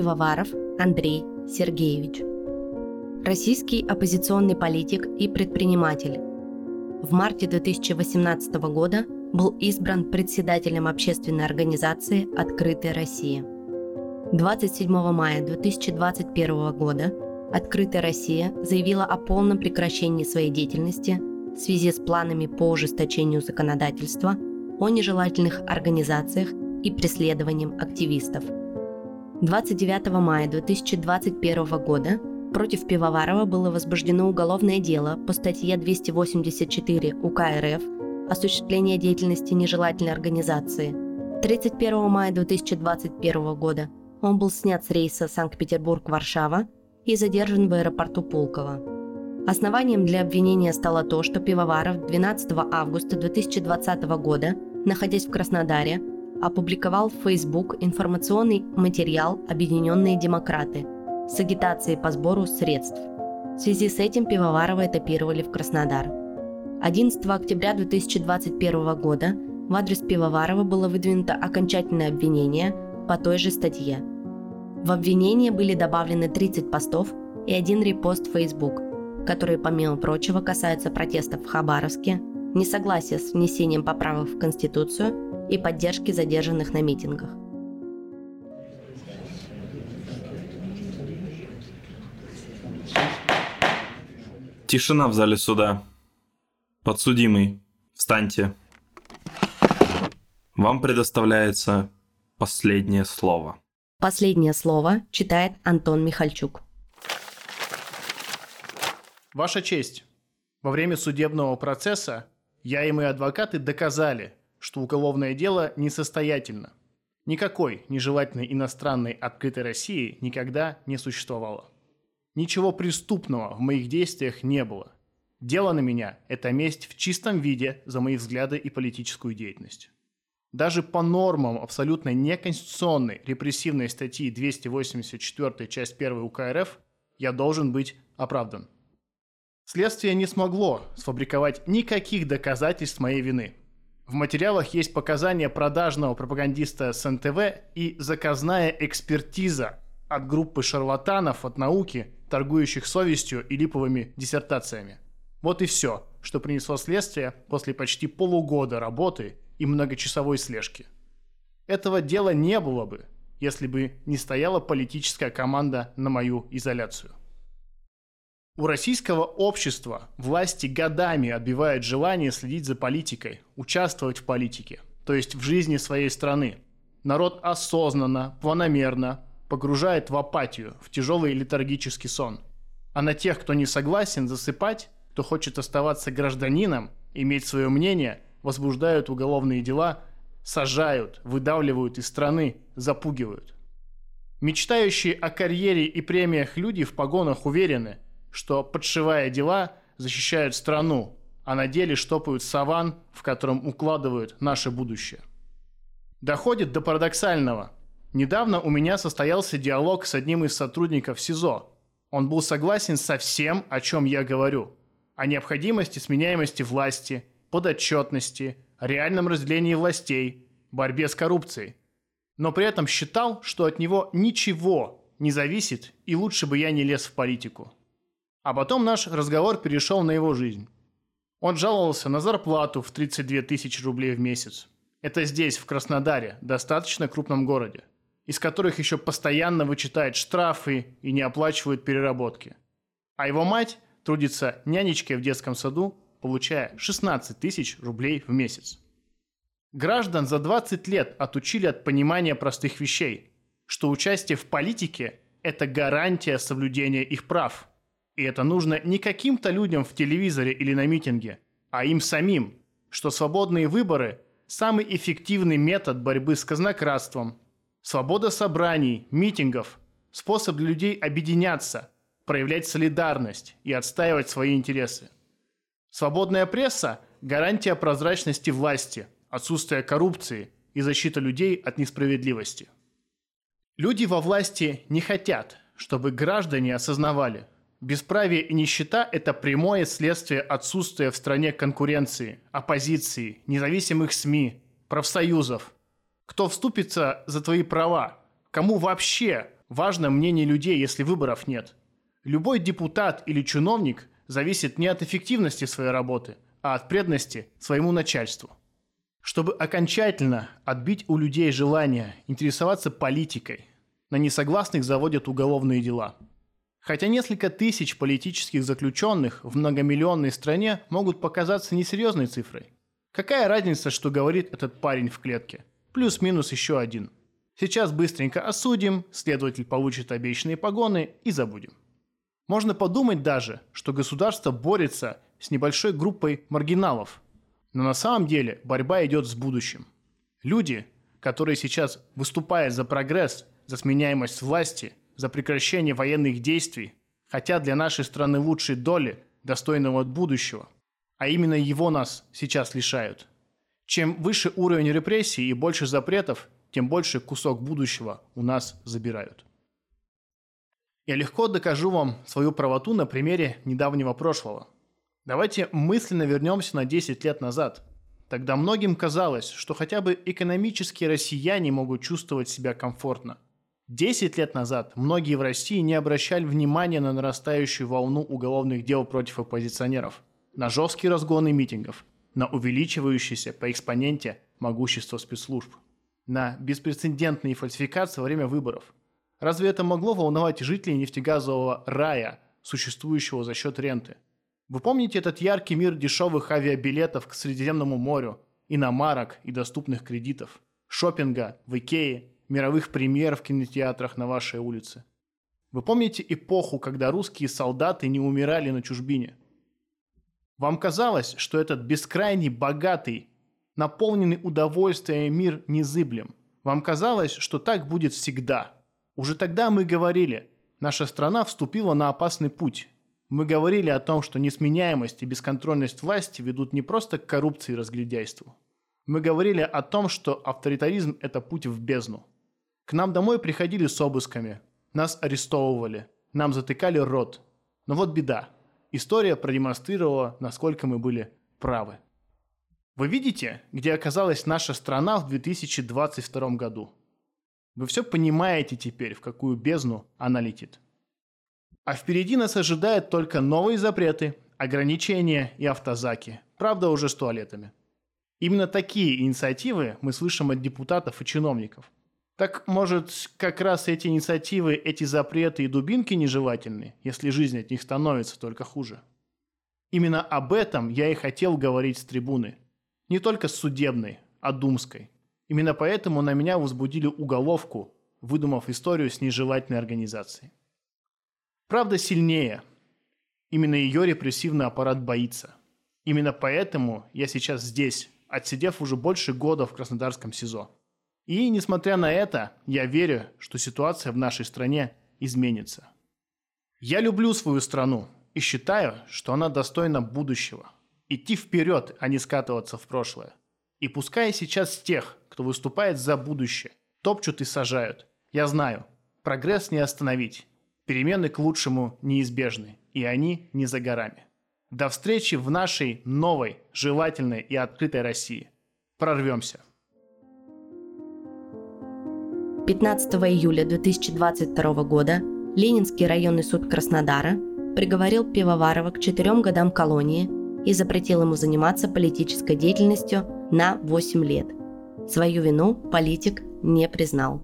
Пивоваров Андрей Сергеевич. Российский оппозиционный политик и предприниматель. В марте 2018 года был избран председателем общественной организации «Открытая Россия». 27 мая 2021 года «Открытая Россия» заявила о полном прекращении своей деятельности в связи с планами по ужесточению законодательства о нежелательных организациях и преследованием активистов. 29 мая 2021 года против Пивоварова было возбуждено уголовное дело по статье 284 УК РФ «Осуществление деятельности нежелательной организации». 31 мая 2021 года он был снят с рейса Санкт-Петербург-Варшава и задержан в аэропорту Пулково. Основанием для обвинения стало то, что Пивоваров 12 августа 2020 года, находясь в Краснодаре, опубликовал в Facebook информационный материал «Объединенные демократы» с агитацией по сбору средств. В связи с этим Пивоварова этапировали в Краснодар. 11 октября 2021 года в адрес Пивоварова было выдвинуто окончательное обвинение по той же статье. В обвинение были добавлены 30 постов и один репост в Facebook – которые, помимо прочего, касаются протестов в Хабаровске, несогласия с внесением поправок в Конституцию и поддержки задержанных на митингах. Тишина в зале суда. Подсудимый, встаньте. Вам предоставляется последнее слово. Последнее слово читает Антон Михальчук. Ваша честь, во время судебного процесса я и мои адвокаты доказали, что уголовное дело несостоятельно. Никакой нежелательной иностранной открытой России никогда не существовало. Ничего преступного в моих действиях не было. Дело на меня – это месть в чистом виде за мои взгляды и политическую деятельность. Даже по нормам абсолютно неконституционной репрессивной статьи 284 часть 1 УК РФ я должен быть оправдан. Следствие не смогло сфабриковать никаких доказательств моей вины. В материалах есть показания продажного пропагандиста с НТВ и заказная экспертиза от группы шарлатанов от науки, торгующих совестью и липовыми диссертациями. Вот и все, что принесло следствие после почти полугода работы и многочасовой слежки. Этого дела не было бы, если бы не стояла политическая команда на мою изоляцию. У российского общества власти годами отбивают желание следить за политикой, участвовать в политике, то есть в жизни своей страны. Народ осознанно, планомерно погружает в апатию, в тяжелый летаргический сон. А на тех, кто не согласен засыпать, кто хочет оставаться гражданином, иметь свое мнение, возбуждают уголовные дела, сажают, выдавливают из страны, запугивают. Мечтающие о карьере и премиях люди в погонах уверены – что, подшивая дела, защищают страну, а на деле штопают саван, в котором укладывают наше будущее. Доходит до парадоксального. Недавно у меня состоялся диалог с одним из сотрудников СИЗО. Он был согласен со всем, о чем я говорю. О необходимости сменяемости власти, подотчетности, реальном разделении властей, борьбе с коррупцией. Но при этом считал, что от него ничего не зависит, и лучше бы я не лез в политику. А потом наш разговор перешел на его жизнь. Он жаловался на зарплату в 32 тысячи рублей в месяц. Это здесь, в Краснодаре, достаточно крупном городе, из которых еще постоянно вычитают штрафы и не оплачивают переработки. А его мать трудится нянечкой в детском саду, получая 16 тысяч рублей в месяц. Граждан за 20 лет отучили от понимания простых вещей, что участие в политике – это гарантия соблюдения их прав – и это нужно не каким-то людям в телевизоре или на митинге, а им самим, что свободные выборы – самый эффективный метод борьбы с казнократством. Свобода собраний, митингов – способ для людей объединяться, проявлять солидарность и отстаивать свои интересы. Свободная пресса – гарантия прозрачности власти, отсутствия коррупции и защита людей от несправедливости. Люди во власти не хотят, чтобы граждане осознавали – Бесправие и нищета – это прямое следствие отсутствия в стране конкуренции, оппозиции, независимых СМИ, профсоюзов. Кто вступится за твои права? Кому вообще Важно мнение людей, если выборов нет. Любой депутат или чиновник зависит не от эффективности своей работы, а от преданности своему начальству. Чтобы окончательно отбить у людей желание интересоваться политикой, на несогласных заводят уголовные дела. Хотя несколько тысяч политических заключенных в многомиллионной стране могут показаться несерьезной цифрой. Какая разница, что говорит этот парень в клетке? Плюс-минус еще один. Сейчас быстренько осудим, следователь получит обещанные погоны и забудем. Можно подумать даже, что государство борется с небольшой группой маргиналов. Но на самом деле борьба идет с будущим. Люди, которые сейчас выступают за прогресс, за сменяемость власти, за прекращение военных действий, хотят для нашей страны лучшей доли, достойного от будущего. А именно его нас сейчас лишают. Чем выше уровень репрессий и больше запретов, тем больше кусок будущего у нас забирают. Я легко докажу вам свою правоту на примере недавнего прошлого. Давайте мысленно вернемся на 10 лет назад. Тогда многим казалось, что хотя бы экономические россияне могут чувствовать себя комфортно. 10 лет назад многие в России не обращали внимания на нарастающую волну уголовных дел против оппозиционеров, на жесткие разгоны митингов, на увеличивающееся по экспоненте могущество спецслужб, на беспрецедентные фальсификации во время выборов – Разве это могло волновать жителей нефтегазового рая, существующего за счет ренты? Вы помните этот яркий мир дешевых авиабилетов к Средиземному морю, иномарок и доступных кредитов, шопинга в Икее, мировых премьер в кинотеатрах на вашей улице? Вы помните эпоху, когда русские солдаты не умирали на чужбине? Вам казалось, что этот бескрайний богатый, наполненный удовольствием мир незыблем. Вам казалось, что так будет всегда – уже тогда мы говорили, наша страна вступила на опасный путь. Мы говорили о том, что несменяемость и бесконтрольность власти ведут не просто к коррупции и разглядяйству. Мы говорили о том, что авторитаризм – это путь в бездну. К нам домой приходили с обысками, нас арестовывали, нам затыкали рот. Но вот беда. История продемонстрировала, насколько мы были правы. Вы видите, где оказалась наша страна в 2022 году? Вы все понимаете теперь, в какую бездну она летит. А впереди нас ожидают только новые запреты, ограничения и автозаки. Правда, уже с туалетами. Именно такие инициативы мы слышим от депутатов и чиновников. Так, может, как раз эти инициативы, эти запреты и дубинки нежелательны, если жизнь от них становится только хуже? Именно об этом я и хотел говорить с трибуны. Не только с судебной, а думской. Именно поэтому на меня возбудили уголовку, выдумав историю с нежелательной организацией. Правда сильнее. Именно ее репрессивный аппарат боится. Именно поэтому я сейчас здесь, отсидев уже больше года в Краснодарском СИЗО. И, несмотря на это, я верю, что ситуация в нашей стране изменится. Я люблю свою страну и считаю, что она достойна будущего. Идти вперед, а не скатываться в прошлое. И пускай сейчас тех, кто выступает за будущее, топчут и сажают. Я знаю, прогресс не остановить. Перемены к лучшему неизбежны, и они не за горами. До встречи в нашей новой, желательной и открытой России. Прорвемся. 15 июля 2022 года Ленинский районный суд Краснодара приговорил Пивоварова к четырем годам колонии и запретил ему заниматься политической деятельностью на 8 лет – Свою вину политик не признал.